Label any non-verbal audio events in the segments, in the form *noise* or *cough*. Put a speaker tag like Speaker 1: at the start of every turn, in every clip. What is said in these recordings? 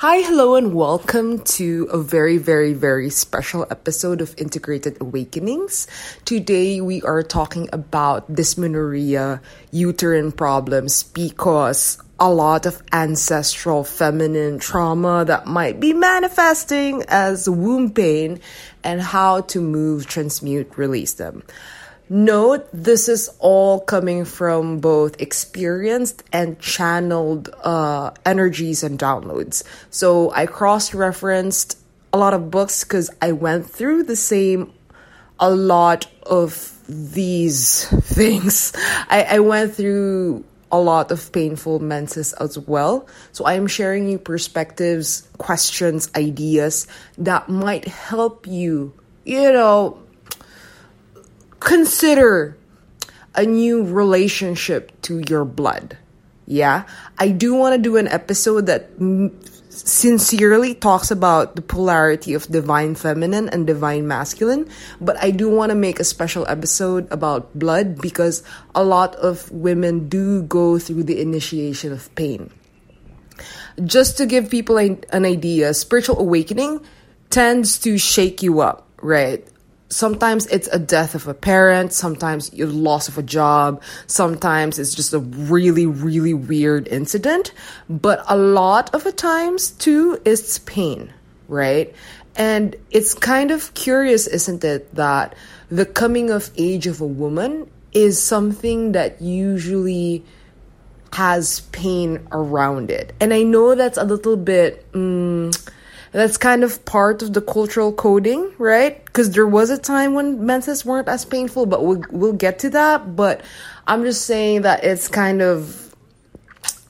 Speaker 1: Hi, hello, and welcome to a very, very, very special episode of Integrated Awakenings. Today, we are talking about dysmenorrhea, uterine problems, because a lot of ancestral feminine trauma that might be manifesting as womb pain and how to move, transmute, release them. Note this is all coming from both experienced and channeled uh, energies and downloads. So I cross referenced a lot of books because I went through the same, a lot of these *laughs* things. I, I went through a lot of painful menses as well. So I am sharing you perspectives, questions, ideas that might help you, you know, consider a new relationship to your blood. Yeah, I do want to do an episode that sincerely talks about the polarity of divine feminine and divine masculine, but I do want to make a special episode about blood because a lot of women do go through the initiation of pain. Just to give people an idea, spiritual awakening tends to shake you up, right? Sometimes it's a death of a parent, sometimes your loss of a job, sometimes it's just a really, really weird incident. But a lot of the times, too, it's pain, right? And it's kind of curious, isn't it, that the coming of age of a woman is something that usually has pain around it. And I know that's a little bit. Mm, that's kind of part of the cultural coding, right? Because there was a time when menses weren't as painful, but we'll, we'll get to that. But I'm just saying that it's kind of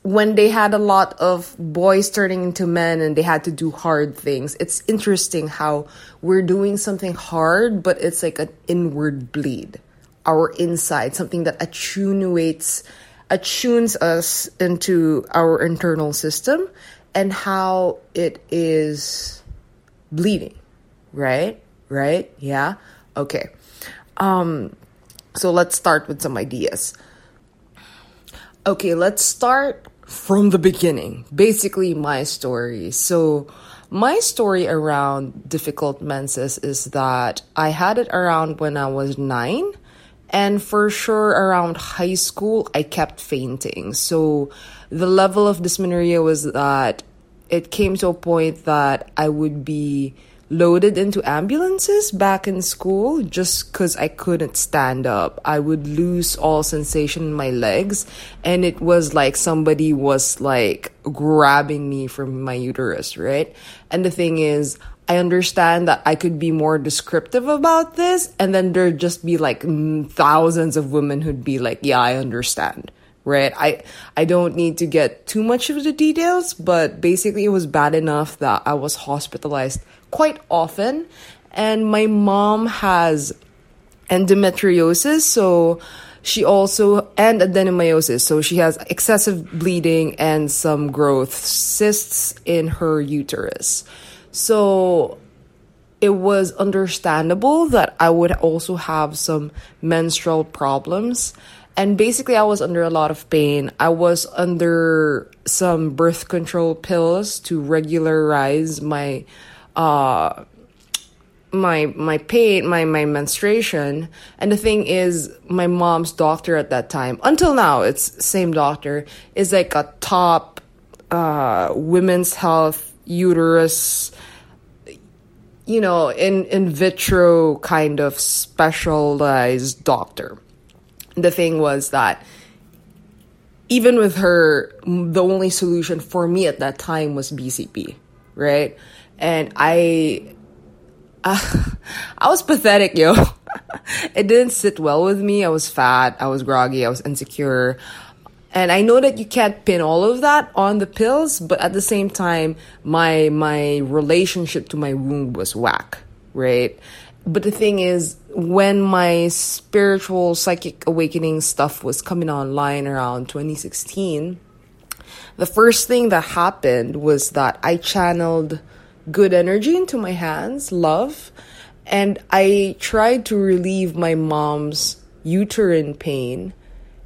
Speaker 1: when they had a lot of boys turning into men and they had to do hard things. It's interesting how we're doing something hard, but it's like an inward bleed, our inside, something that attenuates, attunes us into our internal system and how it is bleeding, right? Right? Yeah. Okay. Um so let's start with some ideas. Okay, let's start from the beginning. Basically my story. So my story around difficult menses is that I had it around when I was 9 and for sure around high school I kept fainting. So the level of dysmenorrhea was that it came to a point that I would be loaded into ambulances back in school just because I couldn't stand up. I would lose all sensation in my legs, and it was like somebody was like grabbing me from my uterus, right? And the thing is, I understand that I could be more descriptive about this, and then there'd just be like thousands of women who'd be like, Yeah, I understand right? I I don't need to get too much of the details, but basically it was bad enough that I was hospitalized quite often and my mom has endometriosis, so she also and adenomyosis, so she has excessive bleeding and some growth cysts in her uterus. So it was understandable that I would also have some menstrual problems and basically I was under a lot of pain. I was under some birth control pills to regularize my uh my my pain, my my menstruation. And the thing is my mom's doctor at that time, until now it's same doctor, is like a top uh women's health uterus you know, in in vitro kind of specialized doctor the thing was that even with her, the only solution for me at that time was BCP, right? And I, uh, *laughs* I was pathetic, yo. *laughs* it didn't sit well with me. I was fat, I was groggy, I was insecure. And I know that you can't pin all of that on the pills, but at the same time, my my relationship to my wound was whack, right? But the thing is, when my spiritual psychic awakening stuff was coming online around 2016, the first thing that happened was that I channeled good energy into my hands, love, and I tried to relieve my mom's uterine pain,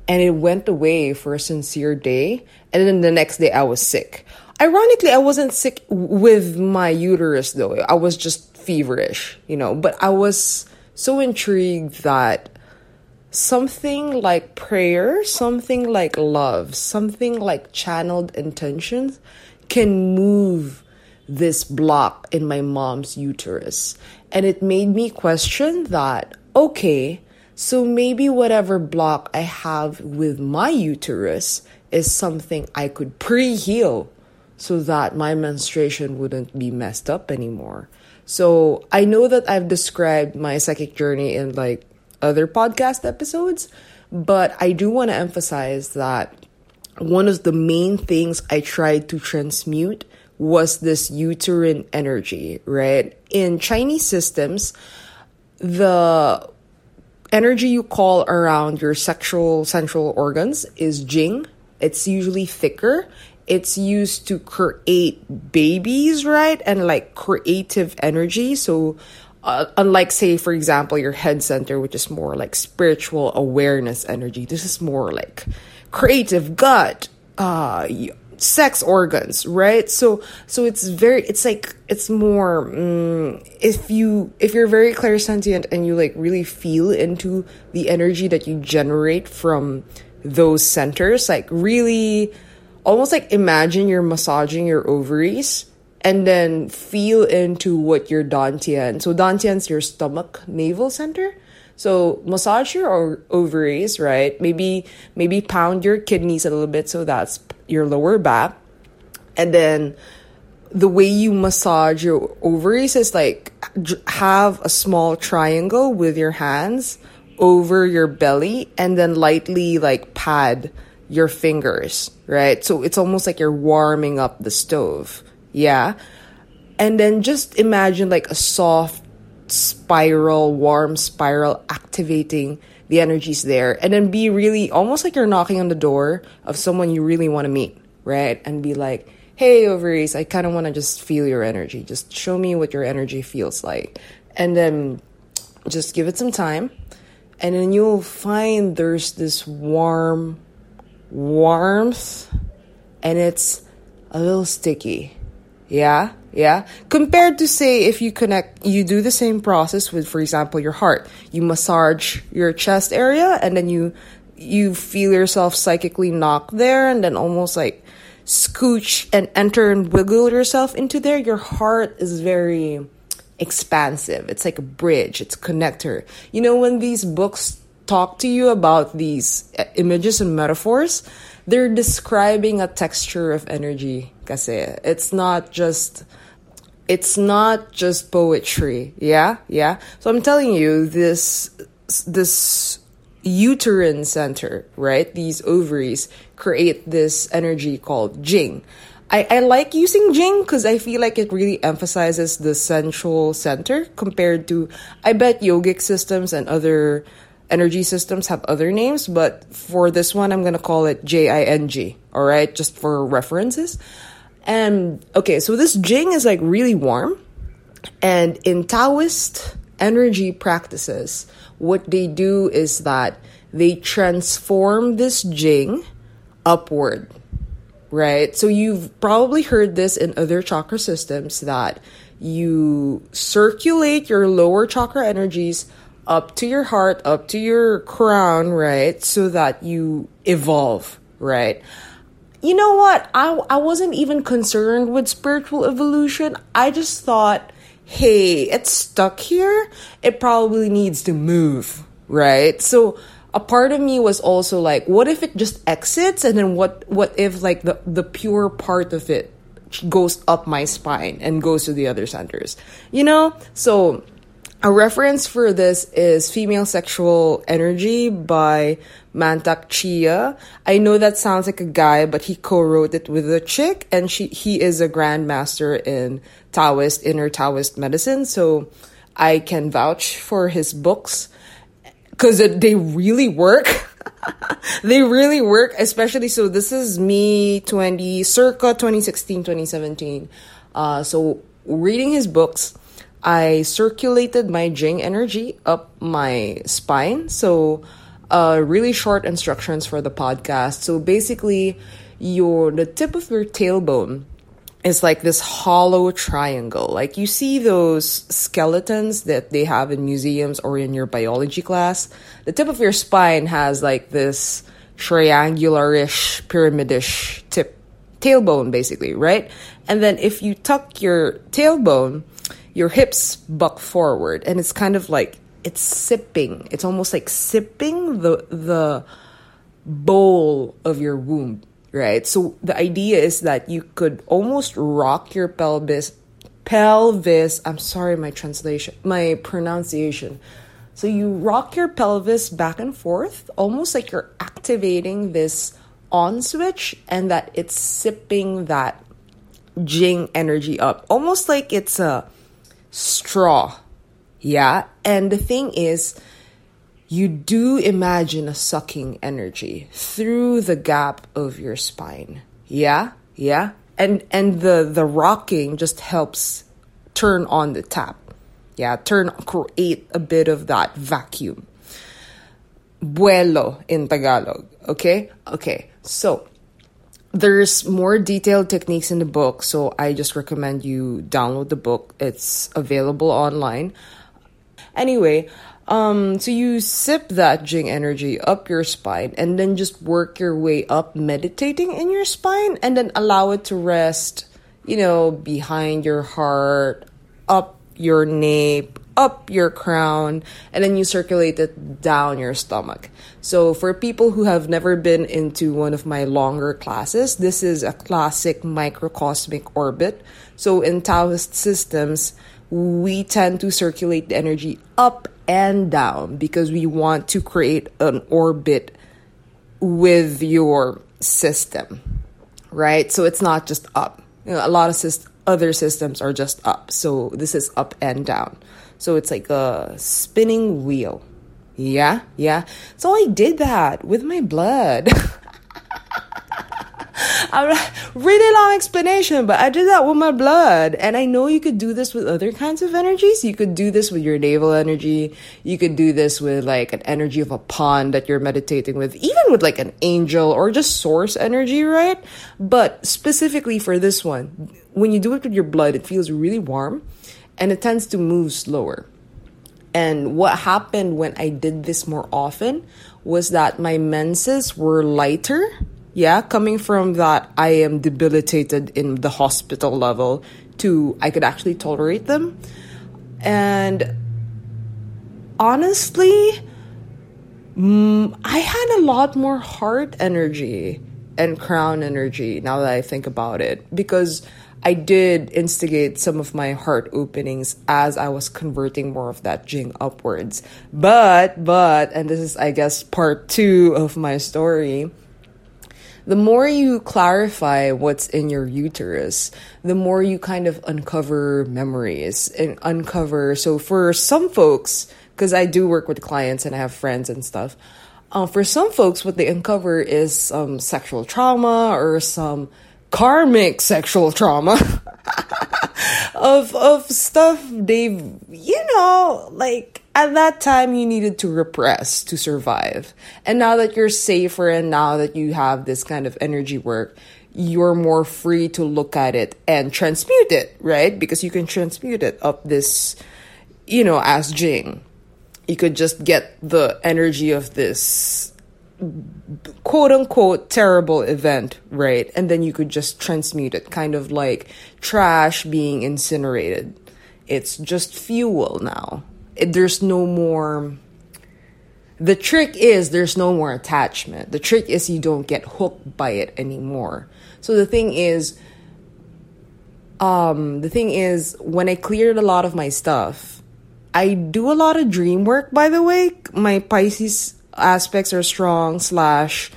Speaker 1: and it went away for a sincere day. And then the next day, I was sick. ironically, I wasn't sick with my uterus though. I was just feverish, you know, but I was so intrigued that something like prayer, something like love, something like channeled intentions can move this block in my mom's uterus. And it made me question that, okay, so maybe whatever block I have with my uterus is something I could pre heal so that my menstruation wouldn't be messed up anymore. So I know that I've described my psychic journey in like other podcast episodes, but I do want to emphasize that one of the main things I tried to transmute was this uterine energy, right? In Chinese systems, the energy you call around your sexual central organs is jing. It's usually thicker. It's used to create babies, right? And like creative energy. So, uh, unlike, say, for example, your head center, which is more like spiritual awareness energy, this is more like creative gut, uh, sex organs right so so it's very it's like it's more um, if you if you're very clairsentient and you like really feel into the energy that you generate from those centers like really almost like imagine you're massaging your ovaries and then feel into what your dantian so dantian's your stomach navel center so massage your ovaries, right? Maybe maybe pound your kidneys a little bit so that's your lower back. And then the way you massage your ovaries is like have a small triangle with your hands over your belly and then lightly like pad your fingers, right? So it's almost like you're warming up the stove. Yeah. And then just imagine like a soft spiral, warm spiral activating the energies there. And then be really almost like you're knocking on the door of someone you really want to meet, right? And be like, hey, ovaries, I kind of want to just feel your energy. Just show me what your energy feels like. And then just give it some time. And then you'll find there's this warm warmth and it's a little sticky. Yeah? Yeah? Compared to say if you connect you do the same process with for example your heart. You massage your chest area and then you you feel yourself psychically knock there and then almost like scooch and enter and wiggle yourself into there, your heart is very expansive. It's like a bridge, it's a connector. You know, when these books talk to you about these uh, images and metaphors, they're describing a texture of energy. Kasi it's not just it's not just poetry. Yeah, yeah. So I'm telling you, this this uterine center, right? These ovaries create this energy called Jing. I, I like using Jing because I feel like it really emphasizes the central center compared to, I bet yogic systems and other energy systems have other names, but for this one, I'm going to call it J I N G, all right, just for references. And okay, so this Jing is like really warm. And in Taoist energy practices, what they do is that they transform this Jing upward, right? So you've probably heard this in other chakra systems that you circulate your lower chakra energies up to your heart, up to your crown, right? So that you evolve, right? You know what? I, I wasn't even concerned with spiritual evolution. I just thought, hey, it's stuck here. It probably needs to move, right? So a part of me was also like, what if it just exits, and then what what if like the the pure part of it goes up my spine and goes to the other centers, you know? So a reference for this is Female Sexual Energy by Mantak Chia. I know that sounds like a guy, but he co-wrote it with a chick, and she he is a grandmaster in Taoist, inner Taoist medicine. So I can vouch for his books because they really work. *laughs* they really work, especially so. This is me 20 circa 2016, 2017. Uh, so reading his books, I circulated my Jing energy up my spine. So, uh, really short instructions for the podcast. So basically, your the tip of your tailbone is like this hollow triangle. Like you see those skeletons that they have in museums or in your biology class. The tip of your spine has like this triangularish, pyramidish tip, tailbone basically, right? And then if you tuck your tailbone, your hips buck forward and it's kind of like it's sipping. It's almost like sipping the the bowl of your womb right? So the idea is that you could almost rock your pelvis pelvis i'm sorry my translation my pronunciation so you rock your pelvis back and forth almost like you're activating this on switch and that it's sipping that jing energy up almost like it's a straw yeah and the thing is you do imagine a sucking energy through the gap of your spine. Yeah? Yeah? And and the the rocking just helps turn on the tap. Yeah, turn create a bit of that vacuum. Vuelo in Tagalog. Okay? Okay. So there's more detailed techniques in the book, so I just recommend you download the book. It's available online. Anyway, um, so you sip that Jing energy up your spine and then just work your way up, meditating in your spine, and then allow it to rest, you know, behind your heart, up your nape, up your crown, and then you circulate it down your stomach. So, for people who have never been into one of my longer classes, this is a classic microcosmic orbit. So, in Taoist systems, we tend to circulate the energy up and down because we want to create an orbit with your system, right? So it's not just up. You know, a lot of other systems are just up. So this is up and down. So it's like a spinning wheel. Yeah, yeah. So I did that with my blood. *laughs* really long explanation, but I did that with my blood. And I know you could do this with other kinds of energies. You could do this with your navel energy. You could do this with like an energy of a pond that you're meditating with, even with like an angel or just source energy, right? But specifically for this one, when you do it with your blood, it feels really warm and it tends to move slower. And what happened when I did this more often was that my menses were lighter yeah, coming from that I am debilitated in the hospital level to I could actually tolerate them. And honestly, mm, I had a lot more heart energy and crown energy now that I think about it because I did instigate some of my heart openings as I was converting more of that jing upwards. But, but, and this is, I guess, part two of my story the more you clarify what's in your uterus, the more you kind of uncover memories and uncover. So for some folks, because I do work with clients and I have friends and stuff, uh, for some folks, what they uncover is some sexual trauma or some karmic sexual trauma *laughs* of of stuff they've you know like at that time you needed to repress to survive. And now that you're safer and now that you have this kind of energy work, you're more free to look at it and transmute it, right? Because you can transmute it up this, you know, as Jing. You could just get the energy of this quote unquote terrible event, right? And then you could just transmute it, kind of like trash being incinerated. It's just fuel now there's no more the trick is there's no more attachment. The trick is you don't get hooked by it anymore. So the thing is um the thing is when I cleared a lot of my stuff, I do a lot of dream work by the way. My Pisces aspects are strong slash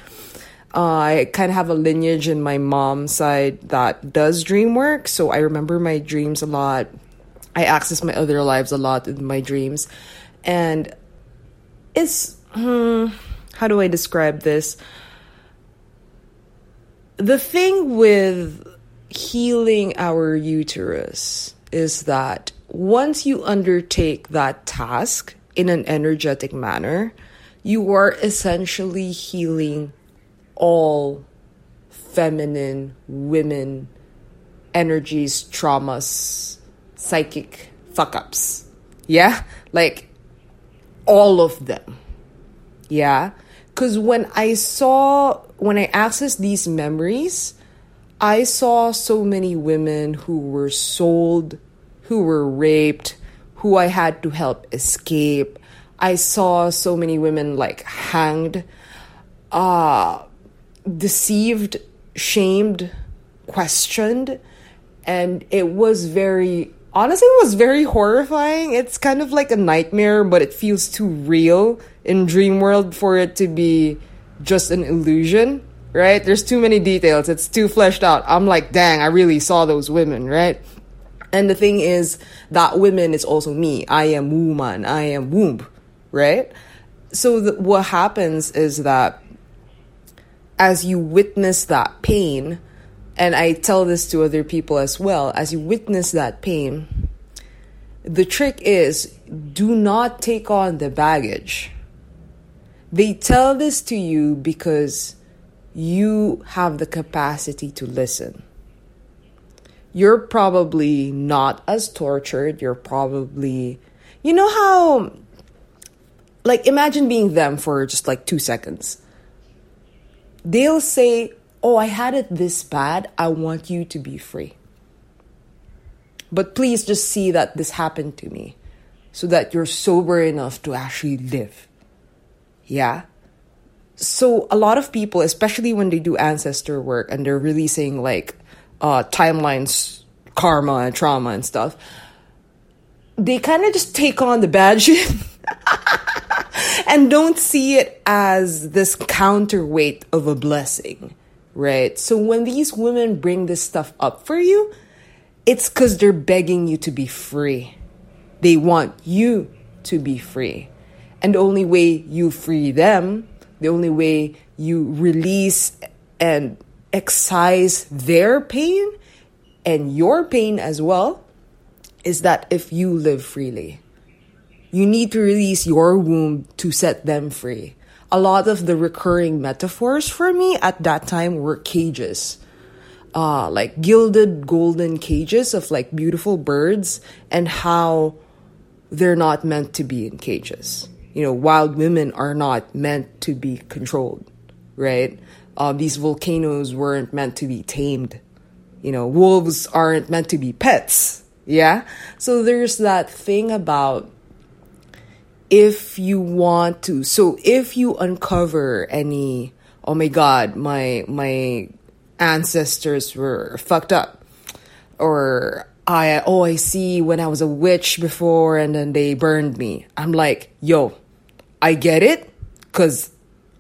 Speaker 1: uh, I kind of have a lineage in my mom's side that does dream work, so I remember my dreams a lot. I access my other lives a lot in my dreams. And it's, hmm, how do I describe this? The thing with healing our uterus is that once you undertake that task in an energetic manner, you are essentially healing all feminine women energies, traumas, psychic fuck ups. Yeah? Like all of them. Yeah? Because when I saw, when I accessed these memories, I saw so many women who were sold, who were raped, who I had to help escape. I saw so many women like hanged, uh, deceived, shamed, questioned, and it was very honestly it was very horrifying. It's kind of like a nightmare, but it feels too real in dream world for it to be just an illusion, right? There's too many details. It's too fleshed out. I'm like, dang, I really saw those women, right? And the thing is, that women is also me. I am woman. I am womb, right? So what happens is that as you witness that pain, and I tell this to other people as well, as you witness that pain, the trick is do not take on the baggage. They tell this to you because you have the capacity to listen. You're probably not as tortured. You're probably, you know how, like, imagine being them for just like two seconds. They'll say, oh, I had it this bad, I want you to be free. But please just see that this happened to me so that you're sober enough to actually live. Yeah? So, a lot of people, especially when they do ancestor work and they're releasing like uh, timelines, karma, and trauma and stuff, they kind of just take on the bad *laughs* shit and don't see it as this counterweight of a blessing right? So when these women bring this stuff up for you, it's because they're begging you to be free. They want you to be free. And the only way you free them, the only way you release and excise their pain and your pain as well, is that if you live freely. You need to release your womb to set them free a lot of the recurring metaphors for me at that time were cages. Uh, like gilded golden cages of like beautiful birds and how they're not meant to be in cages. You know, wild women are not meant to be controlled, right? Uh, these volcanoes weren't meant to be tamed. You know, wolves aren't meant to be pets. Yeah? So there's that thing about if you want to so if you uncover any oh my god my my ancestors were fucked up or i oh i see when i was a witch before and then they burned me i'm like yo i get it because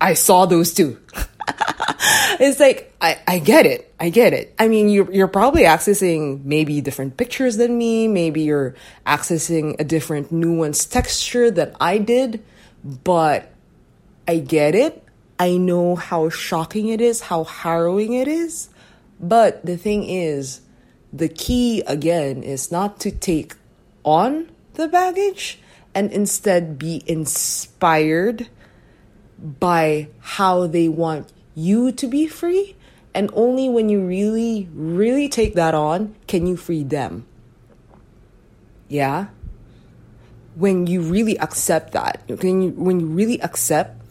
Speaker 1: i saw those too *laughs* it's like I, I get it. I get it. I mean, you're you're probably accessing maybe different pictures than me. Maybe you're accessing a different nuanced texture that I did, but I get it. I know how shocking it is, how harrowing it is. But the thing is, the key again is not to take on the baggage and instead be inspired by how they want you to be free. And only when you really, really take that on can you free them. Yeah? When you really accept that, when you, when you really accept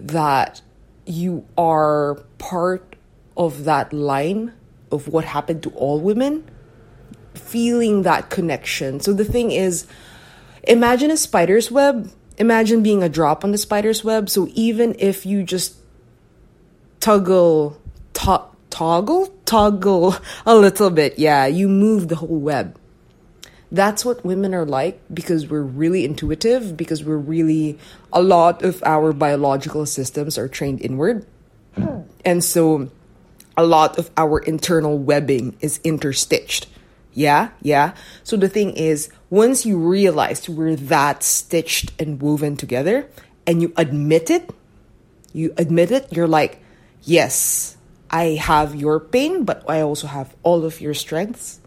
Speaker 1: that you are part of that line of what happened to all women, feeling that connection. So the thing is, imagine a spider's web. Imagine being a drop on the spider's web. So even if you just toggle, to- toggle, toggle a little bit. Yeah, you move the whole web. That's what women are like because we're really intuitive, because we're really, a lot of our biological systems are trained inward. Hmm. And so a lot of our internal webbing is interstitched. Yeah, yeah. So the thing is, once you realize we're that stitched and woven together and you admit it, you admit it, you're like, yes, I have your pain, but I also have all of your strengths.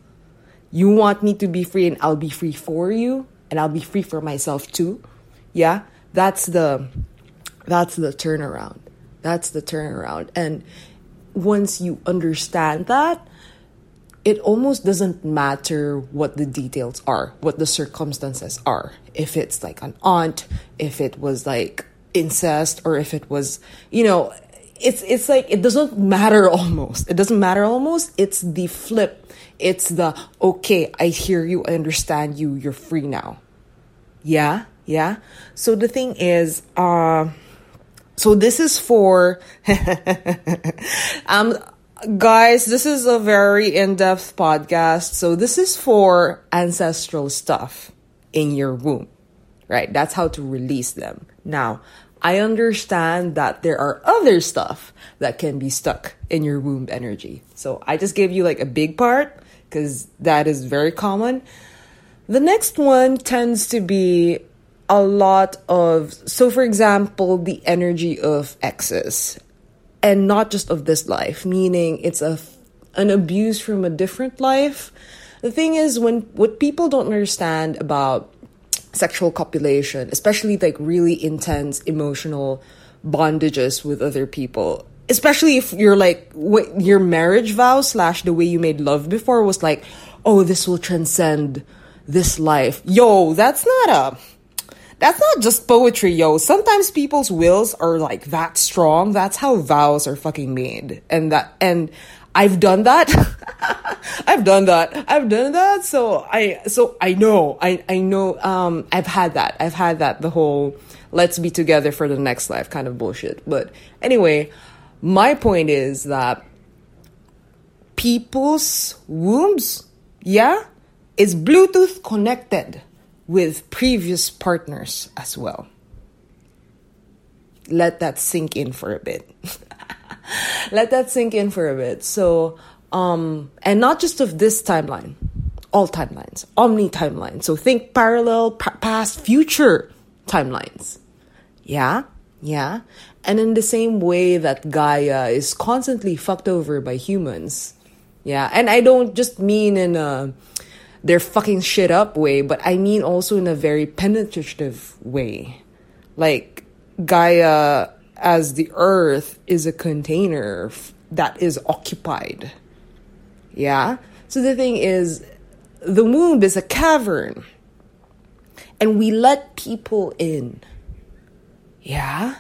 Speaker 1: You want me to be free, and I'll be free for you, and I'll be free for myself too. Yeah, that's the that's the turnaround. That's the turnaround. And once you understand that, it almost doesn't matter what the details are, what the circumstances are. If it's like an aunt, if it was like incest, or if it was, you know, it's it's like it doesn't matter *laughs* almost. It doesn't matter almost. It's the flip. It's the okay, I hear you, I understand you, you're free now. Yeah, yeah. So the thing is, uh so this is for *laughs* um guys, this is a very in-depth podcast. So this is for ancestral stuff in your womb. Right? That's how to release them. Now, I understand that there are other stuff that can be stuck in your womb energy. So I just gave you like a big part because that is very common. The next one tends to be a lot of, so for example, the energy of exes and not just of this life, meaning it's a an abuse from a different life. The thing is, when what people don't understand about sexual copulation, especially like really intense emotional bondages with other people, especially if you're like what your marriage vow slash the way you made love before was like, oh, this will transcend this life. Yo, that's not a that's not just poetry, yo. Sometimes people's wills are like that strong. That's how vows are fucking made. And that, and I've done that. *laughs* I've done that. I've done that. So I, so I know, I, I know, um, I've had that. I've had that the whole let's be together for the next life kind of bullshit. But anyway, my point is that people's wombs, yeah, is Bluetooth connected with previous partners as well. Let that sink in for a bit. *laughs* *laughs* Let that sink in for a bit. So, um, and not just of this timeline, all timelines, omni timelines. So think parallel, past, future timelines. Yeah, yeah. And in the same way that Gaia is constantly fucked over by humans. Yeah, and I don't just mean in a they're fucking shit up way, but I mean also in a very penetrative way. Like Gaia as the earth is a container that is occupied. Yeah? So the thing is, the womb is a cavern. And we let people in. Yeah?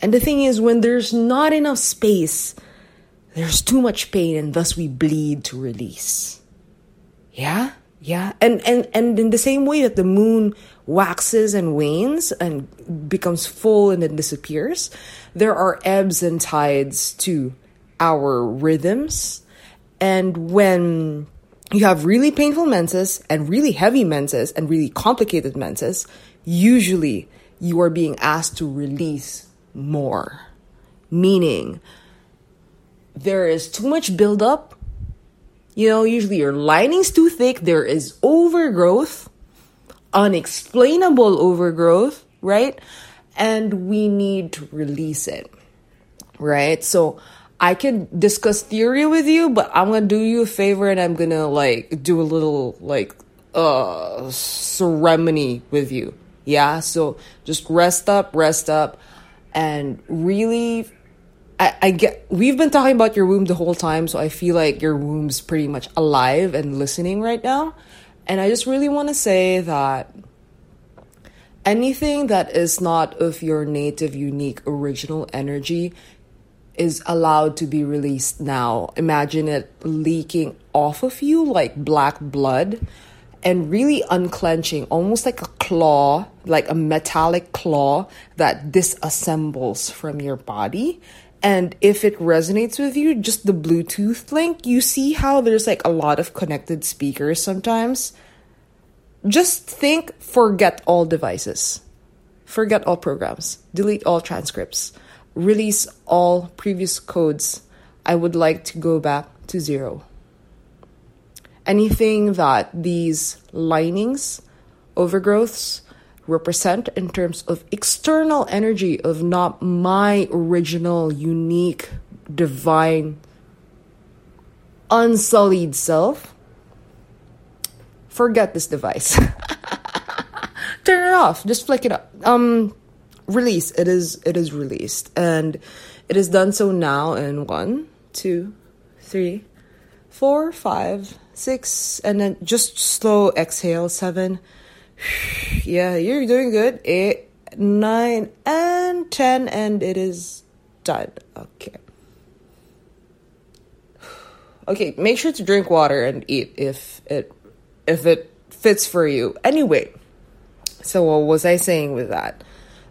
Speaker 1: And the thing is, when there's not enough space, there's too much pain, and thus we bleed to release. Yeah? Yeah, and and and in the same way that the moon waxes and wanes and becomes full and then disappears, there are ebbs and tides to our rhythms. And when you have really painful menses and really heavy menses and really complicated menses, usually you are being asked to release more. Meaning, there is too much buildup you know, usually your lining's too thick, there is overgrowth, unexplainable overgrowth, right? And we need to release it, right? So I can discuss theory with you, but I'm gonna do you a favor and I'm gonna like do a little like uh ceremony with you. Yeah, so just rest up, rest up, and really I, I get we've been talking about your womb the whole time, so I feel like your womb's pretty much alive and listening right now. And I just really want to say that anything that is not of your native, unique, original energy is allowed to be released now. Imagine it leaking off of you like black blood and really unclenching, almost like a claw, like a metallic claw that disassembles from your body and if it resonates with you, just the Bluetooth link, you see how there's like a lot of connected speakers sometimes. Just think forget all devices, forget all programs, delete all transcripts, release all previous codes. I would like to go back to zero. Anything that these linings, overgrowths, represent in terms of external energy of not my original, unique, divine, unsullied self, forget this device. *laughs* Turn it off. Just flick it up. Um, release. It is. It is released, and it is done so now in one, two, three, four, five, six, and then just slow exhale. Seven. *sighs* Yeah, you're doing good. Eight, nine, and ten, and it is done. Okay. *sighs* Okay, make sure to drink water and eat if it if it fits for you. Anyway, so what was I saying with that?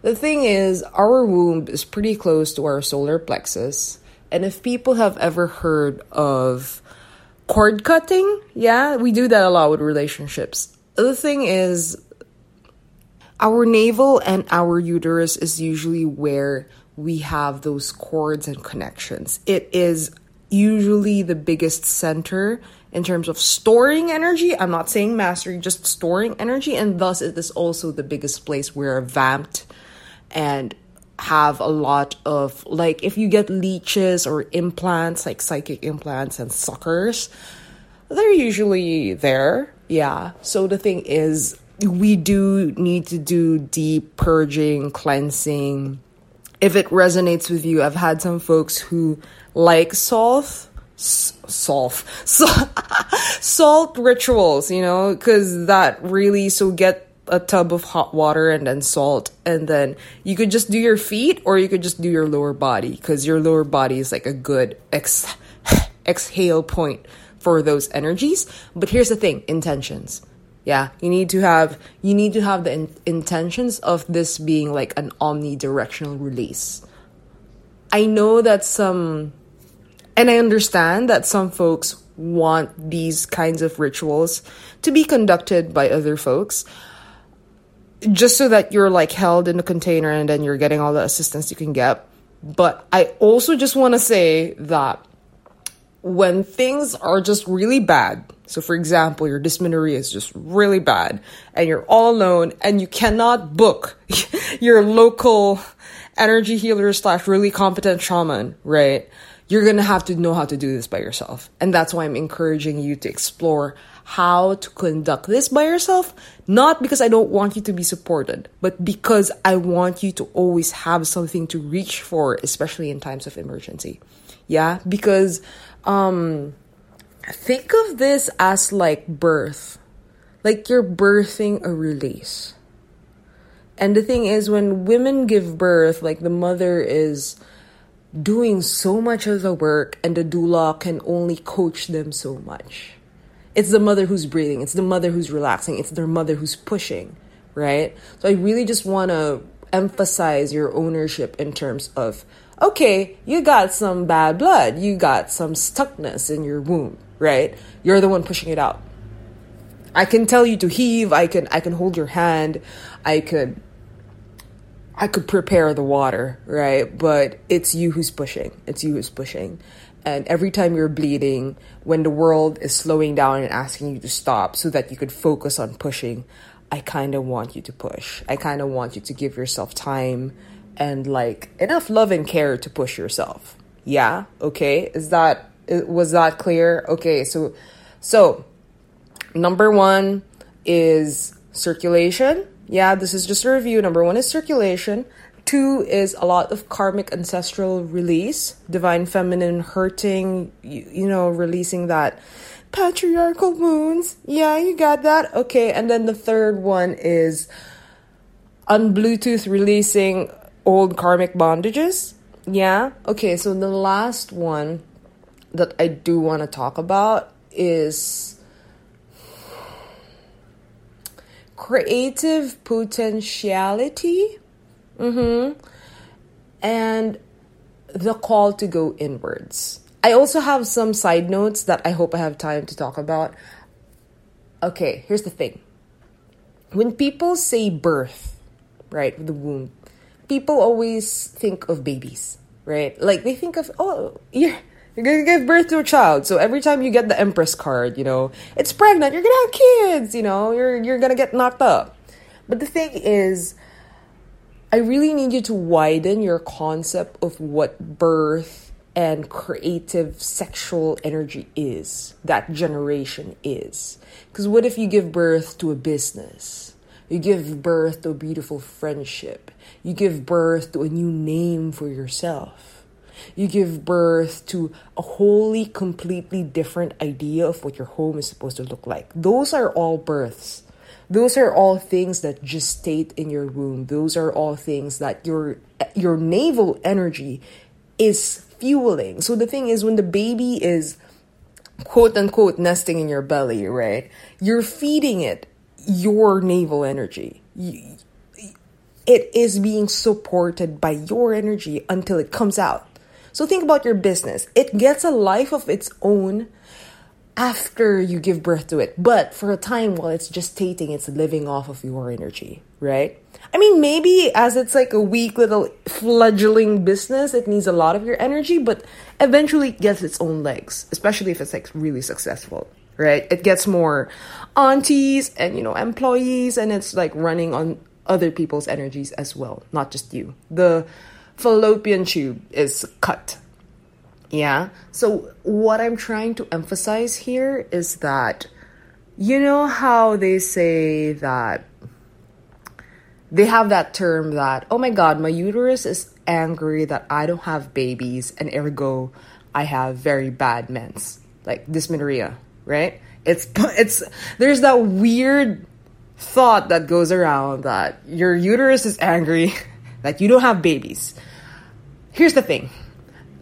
Speaker 1: The thing is, our womb is pretty close to our solar plexus. And if people have ever heard of cord cutting, yeah, we do that a lot with relationships. The thing is, our navel and our uterus is usually where we have those cords and connections. It is usually the biggest center in terms of storing energy. I'm not saying mastery, just storing energy, and thus it is also the biggest place where vamped and have a lot of like if you get leeches or implants like psychic implants and suckers they're usually there yeah. So the thing is we do need to do deep purging cleansing. If it resonates with you i've had some folks who like salt salt salt rituals you know because that really so get a tub of hot water and then salt and then you could just do your feet or you could just do your lower body because your lower body is like a good ex- *laughs* exhale point for those energies. But here's the thing intentions. Yeah you need to have you need to have the in- intentions of this being like an omnidirectional release. I know that some and i understand that some folks want these kinds of rituals to be conducted by other folks just so that you're like held in a container and then you're getting all the assistance you can get. But I also just want to say that when things are just really bad, so for example, your dysmenorrhea is just really bad and you're all alone and you cannot book *laughs* your local energy healer slash really competent shaman, right? You're gonna have to know how to do this by yourself. And that's why I'm encouraging you to explore how to conduct this by yourself, not because I don't want you to be supported, but because I want you to always have something to reach for, especially in times of emergency. Yeah, because um think of this as like birth. Like you're birthing a release. And the thing is when women give birth, like the mother is doing so much of the work and the doula can only coach them so much it's the mother who's breathing, it's the mother who's relaxing, it's their mother who's pushing, right? So I really just want to emphasize your ownership in terms of okay, you got some bad blood, you got some stuckness in your womb, right? You're the one pushing it out. I can tell you to heave, I can I can hold your hand, I could I could prepare the water, right? But it's you who's pushing. It's you who's pushing. And every time you're bleeding, when the world is slowing down and asking you to stop so that you could focus on pushing, I kind of want you to push. I kind of want you to give yourself time and like enough love and care to push yourself. Yeah? Okay? Is that was that clear? Okay, so so number 1 is circulation. Yeah, this is just a review. Number 1 is circulation. Two is a lot of karmic ancestral release, divine feminine hurting, you, you know, releasing that patriarchal wounds. Yeah, you got that. Okay, and then the third one is on Bluetooth releasing old karmic bondages. Yeah. Okay, so the last one that I do want to talk about is creative potentiality Mm-hmm. And the call to go inwards. I also have some side notes that I hope I have time to talk about. Okay, here's the thing. When people say birth, right, the womb, people always think of babies, right? Like they think of, oh, you're, you're gonna give birth to a child. So every time you get the Empress card, you know, it's pregnant, you're gonna have kids, you know, you're you're gonna get knocked up. But the thing is, I really need you to widen your concept of what birth and creative sexual energy is, that generation is. Because what if you give birth to a business? You give birth to a beautiful friendship. You give birth to a new name for yourself. you give birth to a wholly, completely different idea of what your home is supposed to look like. Those are all births. Those are all things that gestate in your womb. Those are all things that your your navel energy is fueling. So the thing is when the baby is quote unquote nesting in your belly, right? You're feeding it your navel energy. It is being supported by your energy until it comes out. So think about your business. It gets a life of its own after you give birth to it. But for a time while it's gestating, it's living off of your energy, right? I mean, maybe as it's like a weak little fledgling business, it needs a lot of your energy, but eventually it gets its own legs, especially if it's like really successful, right? It gets more aunties and, you know, employees, and it's like running on other people's energies as well, not just you. The fallopian tube is cut. Yeah. So, what I'm trying to emphasize here is that you know how they say that they have that term that, oh my god, my uterus is angry that I don't have babies, and ergo, I have very bad mens, like dysmenorrhea, right? It's, *laughs* it's, there's that weird thought that goes around that your uterus is angry *laughs* that you don't have babies. Here's the thing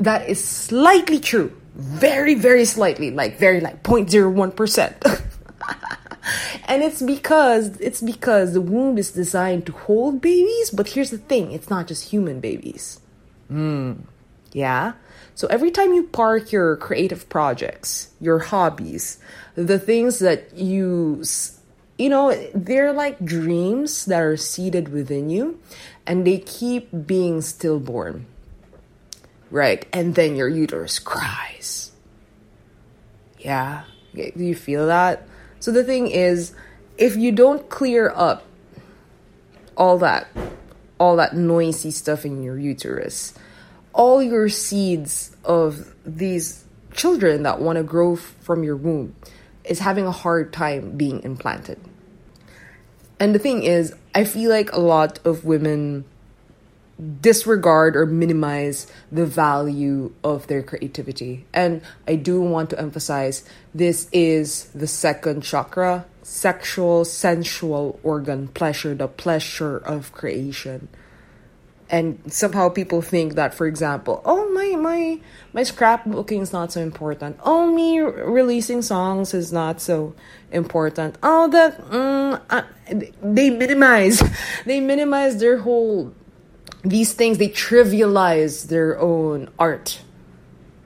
Speaker 1: that is slightly true. Very, very slightly, like very like 0.01%. *laughs* and it's because it's because the womb is designed to hold babies, but here's the thing, it's not just human babies. Mm. Yeah. So every time you park your creative projects, your hobbies, the things that you you know, they're like dreams that are seeded within you and they keep being stillborn. Right? And then your uterus cries. Yeah. Do you feel that? So the thing is, if you don't clear up all that, all that noisy stuff in your uterus, all your seeds of these children that want to grow from your womb is having a hard time being implanted. And the thing is, I feel like a lot of women disregard or minimize the value of their creativity. And I do want to emphasize this is the second chakra, sexual, sensual organ, pleasure, the pleasure of creation and somehow people think that for example oh my my my scrapbooking is not so important. Oh me releasing songs is not so important. Oh that mm, uh, they minimize *laughs* they minimize their whole these things they trivialize their own art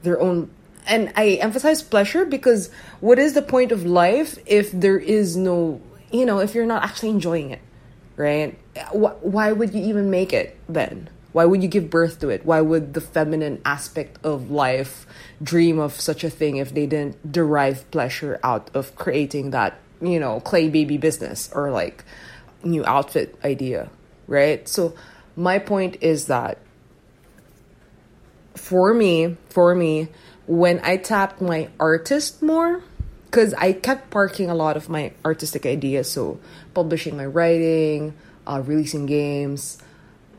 Speaker 1: their own and i emphasize pleasure because what is the point of life if there is no you know if you're not actually enjoying it right? Why would you even make it then? Why would you give birth to it? Why would the feminine aspect of life dream of such a thing if they didn't derive pleasure out of creating that, you know, clay baby business or like new outfit idea, right? So my point is that for me, for me, when I tapped my artist more, because I kept parking a lot of my artistic ideas. So, publishing my writing, uh, releasing games,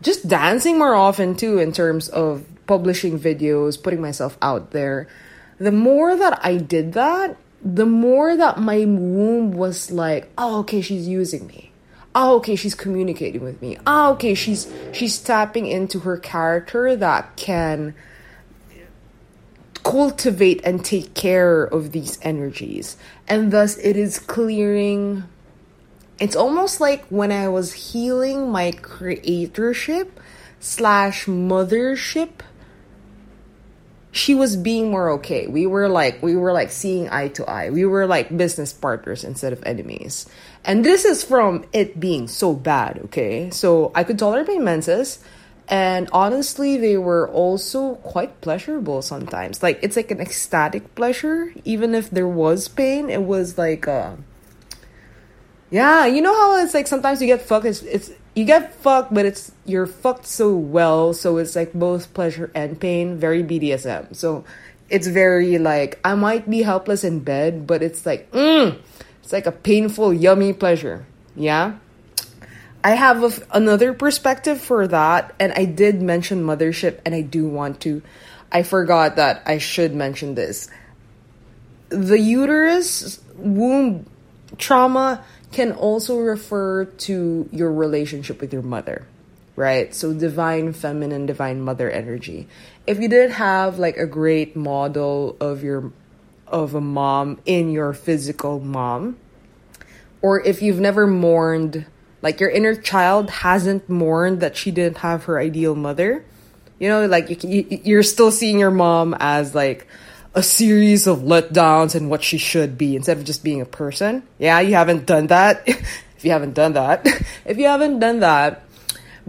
Speaker 1: just dancing more often too, in terms of publishing videos, putting myself out there. The more that I did that, the more that my womb was like, oh, okay, she's using me. Oh, okay, she's communicating with me. Oh, okay, she's she's tapping into her character that can cultivate and take care of these energies. And thus, it is clearing. It's almost like when I was healing my creatorship slash mothership, she was being more okay. We were like, we were like seeing eye to eye. We were like business partners instead of enemies. And this is from it being so bad, okay? So I could tolerate my menses and honestly they were also quite pleasurable sometimes like it's like an ecstatic pleasure even if there was pain it was like uh yeah you know how it's like sometimes you get fucked it's, it's you get fucked but it's you're fucked so well so it's like both pleasure and pain very bdsm so it's very like i might be helpless in bed but it's like mm, it's like a painful yummy pleasure. Yeah? I have another perspective for that, and I did mention mothership, and I do want to I forgot that I should mention this. The uterus womb trauma can also refer to your relationship with your mother, right? So divine feminine, divine mother energy. If you didn't have like a great model of your of a mom in your physical mom, or if you've never mourned like your inner child hasn't mourned that she didn't have her ideal mother, you know, like you, you're still seeing your mom as like a series of letdowns and what she should be instead of just being a person. Yeah, you haven't done that. *laughs* if you haven't done that, *laughs* if you haven't done that,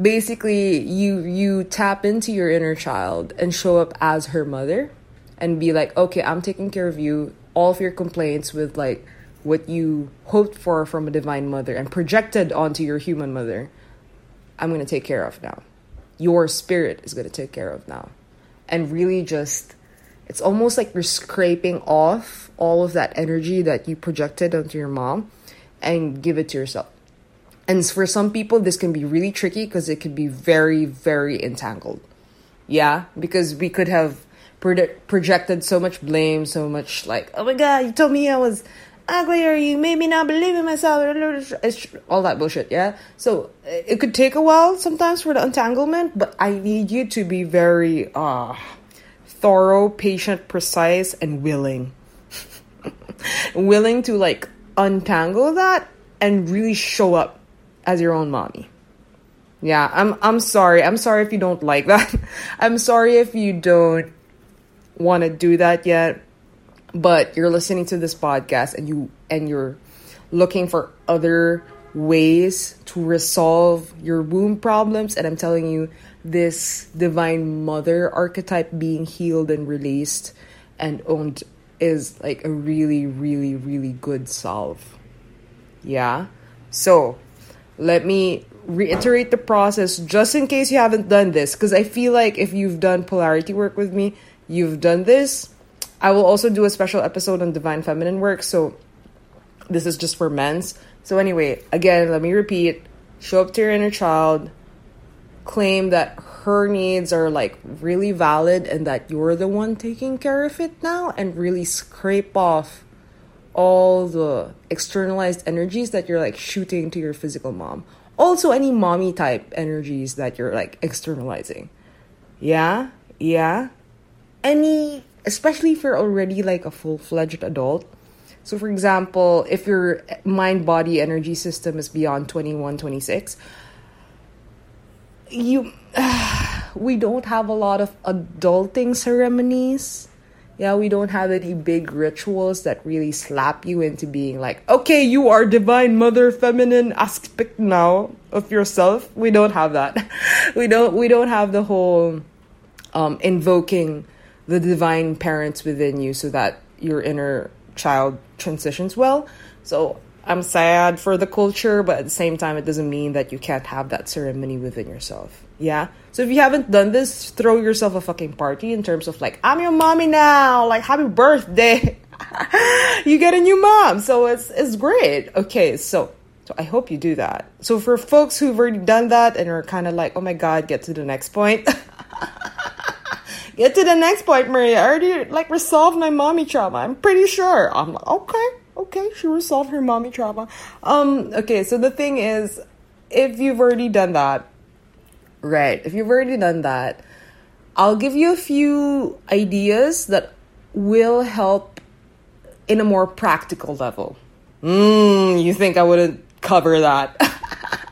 Speaker 1: basically you you tap into your inner child and show up as her mother and be like, "Okay, I'm taking care of you. All of your complaints with like what you hoped for from a divine mother and projected onto your human mother. I'm going to take care of now. Your spirit is going to take care of now." And really just it's almost like you're scraping off all of that energy that you projected onto your mom and give it to yourself. And for some people, this can be really tricky because it can be very, very entangled. Yeah, because we could have projected so much blame, so much like, oh my god, you told me I was ugly or you made me not believe in myself, all that bullshit, yeah? So it could take a while sometimes for the entanglement, but I need you to be very, uh, thorough, patient, precise, and willing. *laughs* willing to like untangle that and really show up as your own mommy. Yeah, I'm I'm sorry. I'm sorry if you don't like that. *laughs* I'm sorry if you don't want to do that yet. But you're listening to this podcast and you and you're looking for other ways to resolve your womb problems and I'm telling you this divine mother archetype being healed and released and owned is like a really, really, really good solve. Yeah? So, let me reiterate the process just in case you haven't done this because I feel like if you've done polarity work with me, you've done this. I will also do a special episode on divine feminine work, so this is just for men's. So, anyway, again, let me repeat show up to your inner child, claim that her needs are like really valid and that you're the one taking care of it now and really scrape off all the externalized energies that you're like shooting to your physical mom. Also, any mommy type energies that you're like externalizing. Yeah, yeah. Any, especially if you're already like a full fledged adult. So, for example, if your mind body energy system is beyond 21, 26, you *sighs* we don't have a lot of adulting ceremonies. Yeah we don't have any big rituals that really slap you into being like okay you are divine mother feminine aspect now of yourself. We don't have that. *laughs* We don't we don't have the whole um, invoking the divine parents within you so that your inner child transitions well. So I'm sad for the culture, but at the same time, it doesn't mean that you can't have that ceremony within yourself. Yeah? So if you haven't done this, throw yourself a fucking party in terms of like, I'm your mommy now, like, happy birthday. *laughs* you get a new mom. So it's, it's great. Okay, so, so I hope you do that. So for folks who've already done that and are kind of like, oh my God, get to the next point. *laughs* get to the next point, Maria. I already like resolved my mommy trauma. I'm pretty sure. I'm like, okay okay, she resolved her mommy trauma. Um, okay, so the thing is, if you've already done that, right, if you've already done that, I'll give you a few ideas that will help in a more practical level. Mmm, you think I wouldn't cover that? *laughs*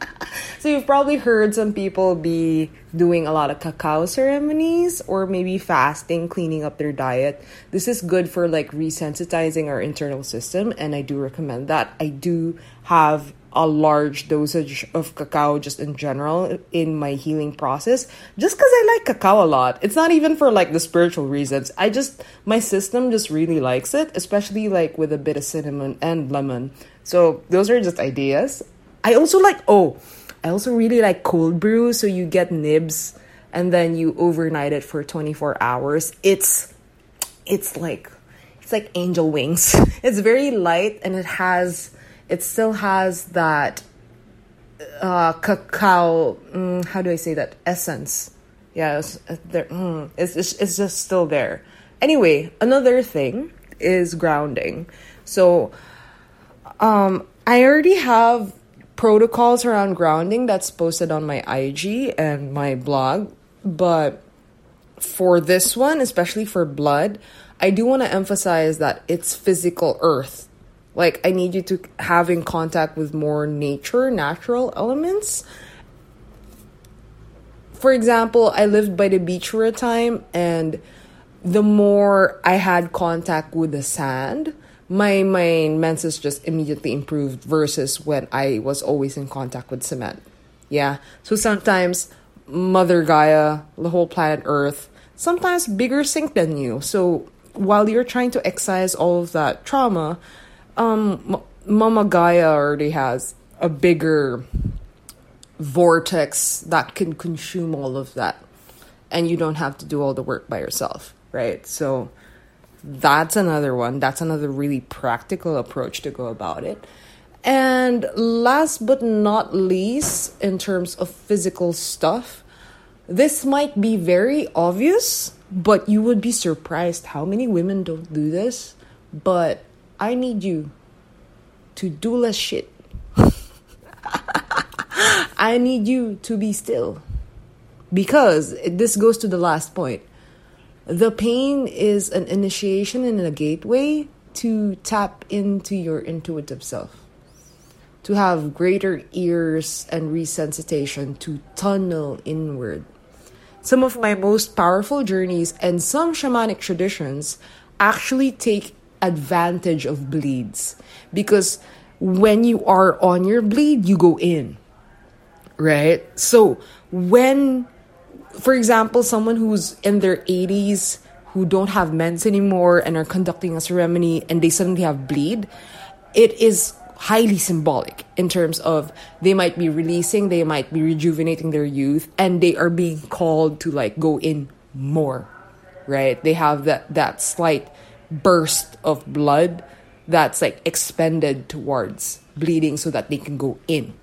Speaker 1: so you've probably heard some people be doing a lot of cacao ceremonies or maybe fasting, cleaning up their diet. This is good for like resensitizing our internal system, and I do recommend that. I do have a large dosage of cacao just in general in my healing process just because I like cacao a lot. It's not even for like the spiritual reasons. I just, my system just really likes it, especially like with a bit of cinnamon and lemon. So those are just ideas. I also like, oh, I also really like cold brew. So you get nibs and then you overnight it for 24 hours. It's it's like it's like angel wings. *laughs* It's very light and it has it still has that uh, cacao. Mm, how do I say that essence? It's, uh, there, mm, it's, it's just still there. Anyway, another thing is grounding. So, um, I already have protocols around grounding that's posted on my IG and my blog, but for this one, especially for blood, I do want to emphasize that it's physical earth. Like, I need you to have in contact with more nature, natural elements. For example, I lived by the beach for a time, and the more I had contact with the sand, my my menses just immediately improved versus when I was always in contact with cement. Yeah. So sometimes Mother Gaia, the whole planet Earth, sometimes bigger sink than you. So while you're trying to excise all of that trauma, um, M- Mama Gaia already has a bigger vortex that can consume all of that, and you don't have to do all the work by yourself, right? So that's another one. That's another really practical approach to go about it. And last but not least, in terms of physical stuff, this might be very obvious, but you would be surprised how many women don't do this. But I need you to do less shit. *laughs* I need you to be still. Because this goes to the last point. The pain is an initiation and a gateway to tap into your intuitive self, to have greater ears and resensitization to tunnel inward. Some of my most powerful journeys and some shamanic traditions actually take advantage of bleeds. Because when you are on your bleed, you go in, right? So when, for example, someone who's in their 80s who don't have meds anymore and are conducting a ceremony and they suddenly have bleed, it is highly symbolic in terms of they might be releasing, they might be rejuvenating their youth, and they are being called to like go in more, right? They have that that slight burst of blood that's like expended towards bleeding so that they can go in.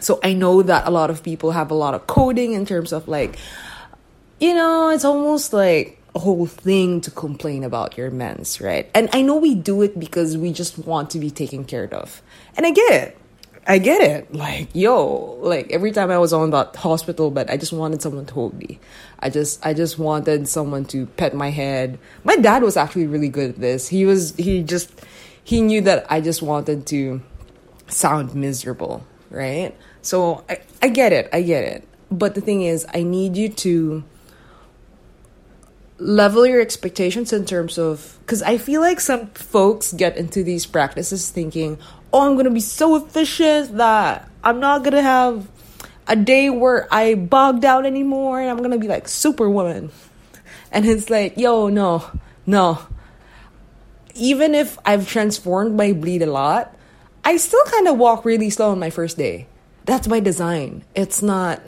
Speaker 1: So I know that a lot of people have a lot of coding in terms of like, you know, it's almost like a whole thing to complain about your mens, right? And I know we do it because we just want to be taken care of. And I get it. I get it. Like, yo, like every time I was on that hospital bed, I just wanted someone to hold me. I just I just wanted someone to pet my head. My dad was actually really good at this. He was he just he knew that I just wanted to sound miserable, right? So I, I get it. I get it. But the thing is, I need you to level your expectations in terms of because I feel like some folks get into these practices thinking, oh, I'm gonna be so efficient that I'm not gonna have a day where I bog down anymore and I'm gonna be like superwoman. *laughs* And it's like, yo, no, no. Even if I've transformed my bleed a lot, I still kind of walk really slow on my first day. That's my design. It's not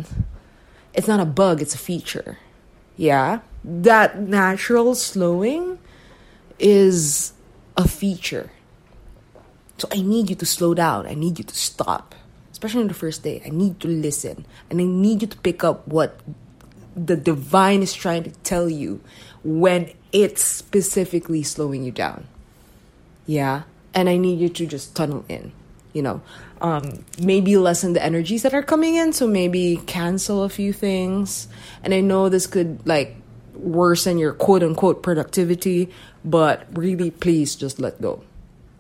Speaker 1: it's not a bug, it's a feature. Yeah that natural slowing is a feature. So I need you to slow down. I need you to stop. Especially on the first day. I need to listen. And I need you to pick up what the divine is trying to tell you when it's specifically slowing you down. Yeah? And I need you to just tunnel in. You know, um, maybe lessen the energies that are coming in. So maybe cancel a few things. And I know this could like worsen your quote unquote productivity, but really please just let go.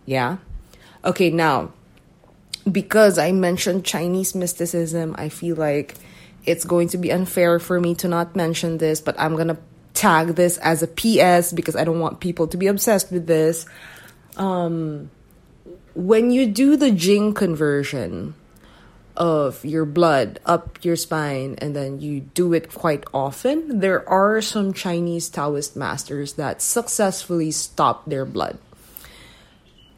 Speaker 1: Yeah? Okay, now, because I mentioned Chinese mysticism, I feel like it's going to be unfair for me to not mention this, but I'm gonna tag this as a PS because I don't want people to be obsessed with this. Um, when you do the Jing conversion, of your blood up your spine and then you do it quite often, there are some Chinese Taoist masters that successfully stop their blood.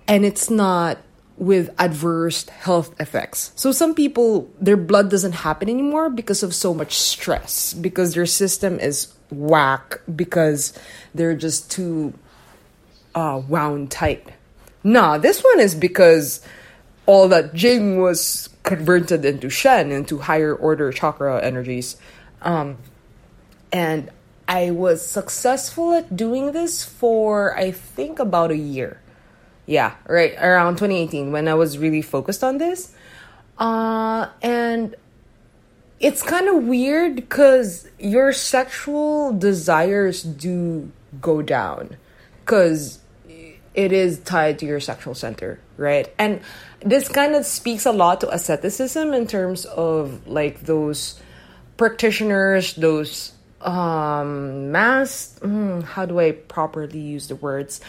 Speaker 1: And it's not with adverse health effects. So some people their blood doesn't happen anymore because of so much stress because their system is whack because they're just too uh, wound tight. Nah, this one is because all that Jing was converted into Shen, into higher order chakra energies. Um, And I was successful at doing this for, I think, about a year. Yeah, right around 2018 when I was really focused on this. Uh, and it's kind of weird because your sexual desires do go down because it is tied to your sexual center, right? And this kind of speaks a lot to asceticism in terms of like those practitioners, those um mass mm, how do I properly use the words?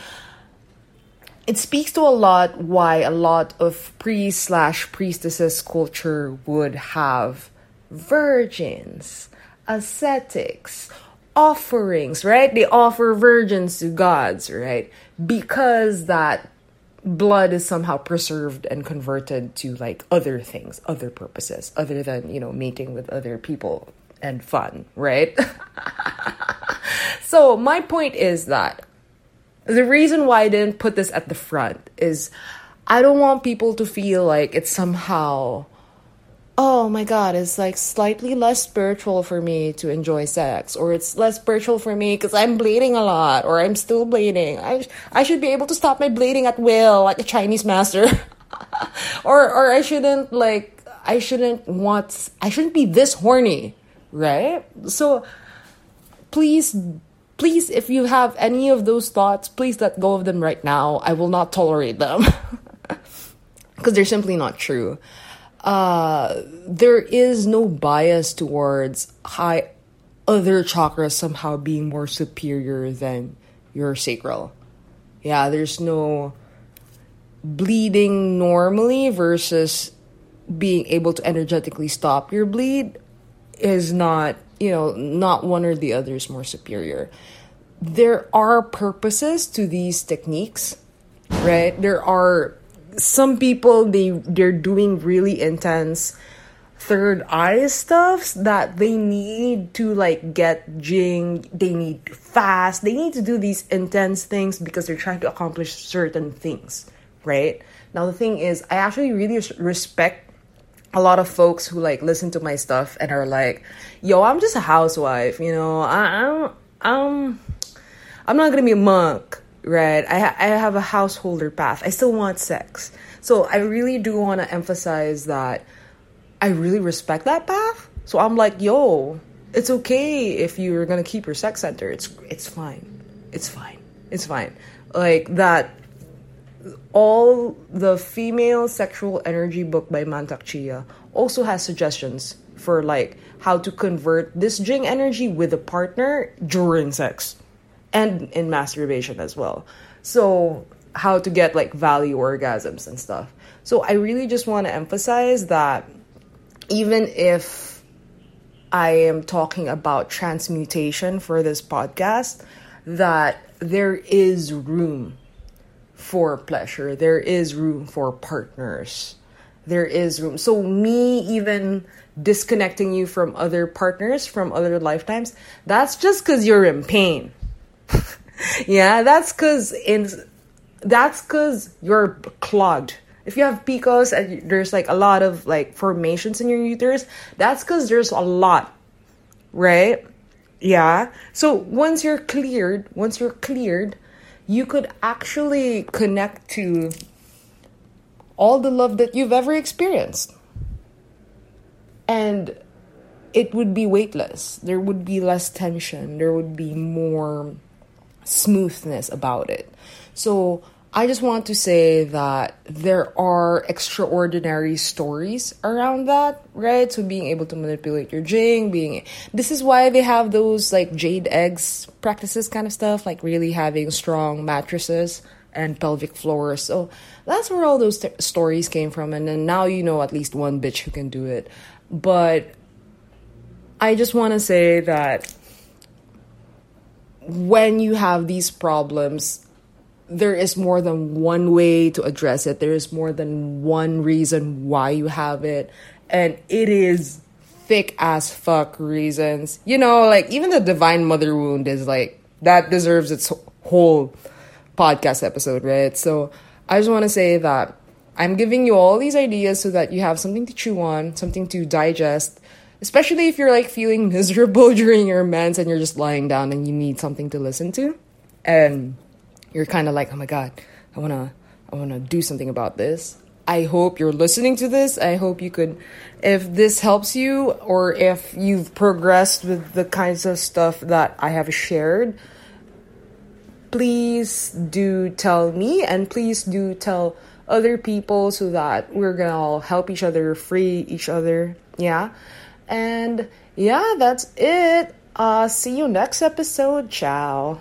Speaker 1: It speaks to a lot why a lot of priest slash priestesses culture would have virgins, ascetics, offerings, right? They offer virgins to gods, right? Because that blood is somehow preserved and converted to like other things, other purposes, other than, you know, mating with other people and fun, right? *laughs* so, my point is that the reason why I didn't put this at the front is I don't want people to feel like it's somehow oh my god, it's like slightly less spiritual for me to enjoy sex, or it's less spiritual for me because I'm bleeding a lot, or I'm still bleeding. I I should be able to stop my bleeding at will, like a Chinese master, *laughs* or or I shouldn't like I shouldn't want I shouldn't be this horny, right? So please. Please, if you have any of those thoughts, please let go of them right now. I will not tolerate them. *laughs* Because they're simply not true uh, there is no bias towards high other chakras somehow being more superior than your sacral. Yeah, there's no bleeding normally versus being able to energetically stop your bleed is not, you know, not one or the other is more superior. There are purposes to these techniques, right? There are some people they they're doing really intense third eye stuffs that they need to like get jing they need fast they need to do these intense things because they're trying to accomplish certain things right? Now the thing is i actually really respect a lot of folks who like listen to my stuff and are like yo i'm just a housewife you know? I i'm i'm i'm not gonna be a monk right? I, ha- I have a householder path. I still want sex. So I really do want to emphasize that I really respect that path. So I'm like, yo, it's okay if you're gonna keep your sex center. It's it's fine. It's fine. It's fine. Like that. All the female sexual energy book by Mantak Chia also has suggestions for like how to convert this jing energy with a partner during sex and in masturbation as well. So, how to get like valley orgasms and stuff. So, I really just want to emphasize that even if I am talking about transmutation for this podcast, that there is room for pleasure, there is room for partners. There is room. So, me even disconnecting you from other partners, from other lifetimes, that's just because you're in pain *laughs* yeah, that's because in that's because you're clogged. If you have PCOS and there's like a lot of like formations in your uterus, that's because there's a lot, right? Yeah. So once you're cleared, once you're cleared, you could actually connect to all the love that you've ever experienced. And it would be weightless. There would be less tension. There would be more smoothness about it. So I just want to say that there are extraordinary stories around that, right? So being able to manipulate your jing, being this is why they have those like jade eggs practices kind of stuff, like really having strong mattresses and pelvic floors. So that's where all those t- stories came from, and then now you know at least one bitch who can do it. But I just want to say that when you have these problems, there is more than one way to address it. There is more than one reason why you have it. And it is thick as fuck reasons. You know, like even the divine mother wound is like that deserves its whole podcast episode, right? So I just want to say that I'm giving you all these ideas so that you have something to chew on, something to digest, especially if you're like feeling *laughs* miserable during your mens and you're just lying down and you need something to listen to. And you're kind of like oh my god i want to i want to do something about this. I hope you're listening to this. I hope you could if this helps you or if you've progressed with the kinds of stuff that i have shared please do tell me and please do tell other people so that we're gonna all help each other free each other. Yeah and yeah that's it. Uh see you next episode. Ciao